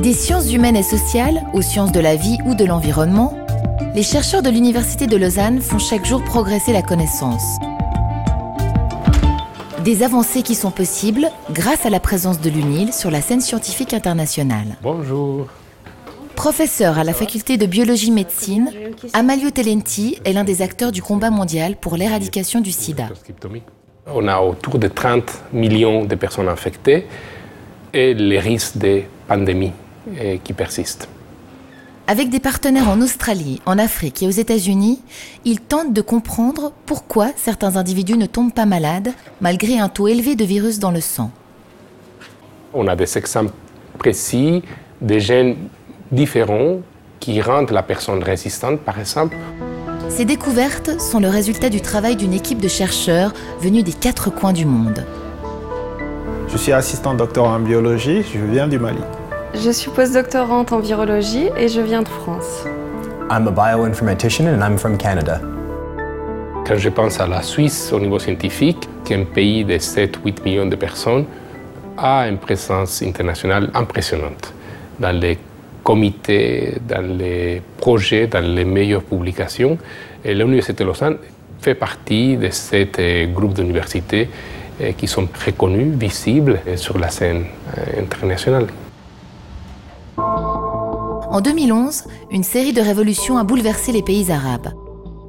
Des sciences humaines et sociales aux sciences de la vie ou de l'environnement, les chercheurs de l'Université de Lausanne font chaque jour progresser la connaissance. Des avancées qui sont possibles grâce à la présence de l'UNIL sur la scène scientifique internationale. Bonjour. Professeur à la faculté de biologie médecine, Amalio Telenti est l'un des acteurs du combat mondial pour l'éradication du sida. On a autour de 30 millions de personnes infectées et les risques de pandémie eh, qui persistent. Avec des partenaires en Australie, en Afrique et aux États-Unis, ils tentent de comprendre pourquoi certains individus ne tombent pas malades malgré un taux élevé de virus dans le sang. On a des exemples précis des gènes différents qui rendent la personne résistante, par exemple. Ces découvertes sont le résultat du travail d'une équipe de chercheurs venus des quatre coins du monde. Je suis assistant docteur en biologie, je viens du Mali. Je suis postdoctorante en virologie et je viens de France. I'm a bioinformatician and I'm from Canada. Quand je pense à la Suisse au niveau scientifique, qui est un pays de 7-8 millions de personnes, a une présence internationale impressionnante dans les comités, dans les projets, dans les meilleures publications. Et l'Université de Lausanne fait partie de ce groupe d'universités qui sont reconnues, visibles sur la scène eh, internationale. En 2011, une série de révolutions a bouleversé les pays arabes.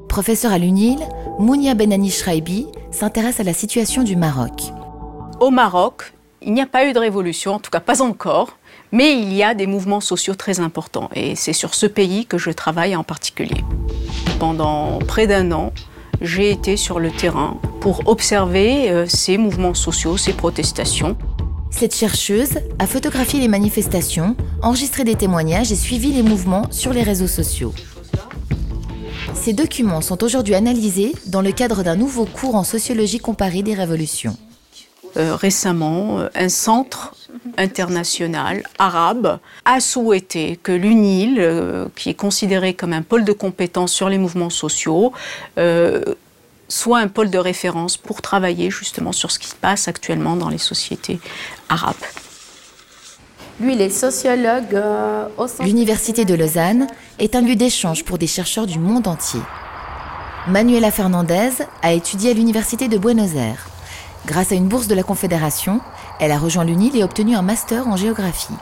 Professeur à l'UNIL, Mounia Benani Shraibi s'intéresse à la situation du Maroc. Au Maroc, il n'y a pas eu de révolution, en tout cas pas encore, mais il y a des mouvements sociaux très importants et c'est sur ce pays que je travaille en particulier. Pendant près d'un an, j'ai été sur le terrain pour observer euh, ces mouvements sociaux, ces protestations. Cette chercheuse a photographié les manifestations, enregistré des témoignages et suivi les mouvements sur les réseaux sociaux. Ces documents sont aujourd'hui analysés dans le cadre d'un nouveau cours en sociologie comparée des révolutions. Euh, récemment, euh, un centre international arabe a souhaité que l'UNIL, euh, qui est considéré comme un pôle de compétences sur les mouvements sociaux, soit un pôle de référence pour travailler justement sur ce qui se passe actuellement dans les sociétés arabes. Lui, il est sociologue euh, au L'Université de Lausanne est un lieu d'échange pour des chercheurs du monde entier. Manuela Fernandez a étudié à l'Université de Buenos Aires. Grâce à une bourse de la Confédération, elle a rejoint l'UNIL et obtenu un master en géographie.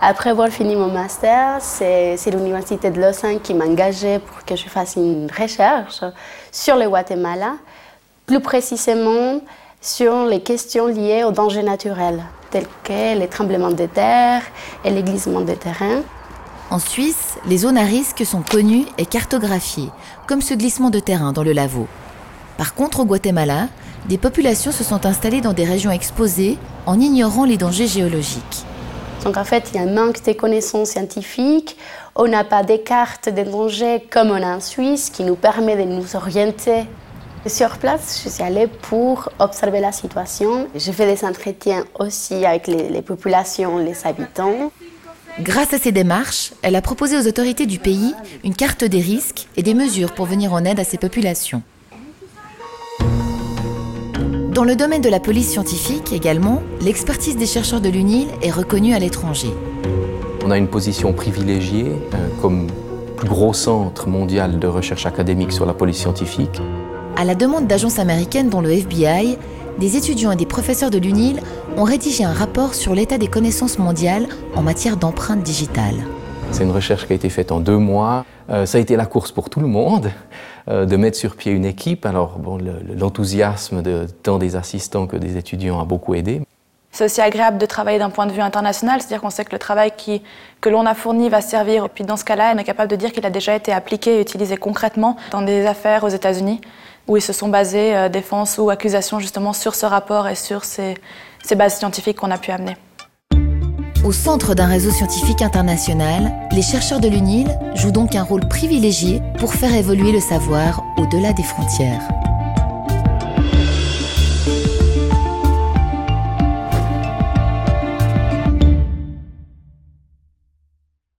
Après avoir fini mon master, c'est l'Université de Lausanne qui m'a engagée pour que je fasse une recherche sur le Guatemala, plus précisément sur les questions liées aux dangers naturels, tels que les tremblements de terre et les glissements de terrain. En Suisse, les zones à risque sont connues et cartographiées, comme ce glissement de terrain dans le Lavaux. Par contre, au Guatemala, des populations se sont installées dans des régions exposées en ignorant les dangers géologiques. Donc en fait, il y a un manque de connaissances scientifiques. On n'a pas des cartes des dangers comme on a en Suisse qui nous permet de nous orienter. Sur place, je suis allée pour observer la situation. J'ai fait des entretiens aussi avec les, les populations, les habitants. Grâce à ces démarches, elle a proposé aux autorités du pays une carte des risques et des mesures pour venir en aide à ces populations. Dans le domaine de la police scientifique également, l'expertise des chercheurs de l'UNIL est reconnue à l'étranger. On a une position privilégiée euh, comme plus gros centre mondial de recherche académique sur la police scientifique. À la demande d'agences américaines dont le FBI, des étudiants et des professeurs de l'UNIL ont rédigé un rapport sur l'état des connaissances mondiales en matière d'empreintes digitales. C'est une recherche qui a été faite en deux mois. Euh, ça a été la course pour tout le monde euh, de mettre sur pied une équipe. Alors, bon, l'enthousiasme de tant des assistants que des étudiants a beaucoup aidé. C'est aussi agréable de travailler d'un point de vue international, c'est-à-dire qu'on sait que le travail que l'on a fourni va servir. Puis dans ce cas-là, on est capable de dire qu'il a déjà été appliqué et utilisé concrètement dans des affaires aux États-Unis, où ils se sont basés, euh, défense ou accusation, justement sur ce rapport et sur ces bases scientifiques qu'on a pu amener. Au centre d'un réseau scientifique international, les chercheurs de l'UNIL jouent donc un rôle privilégié pour faire évoluer le savoir au-delà des frontières.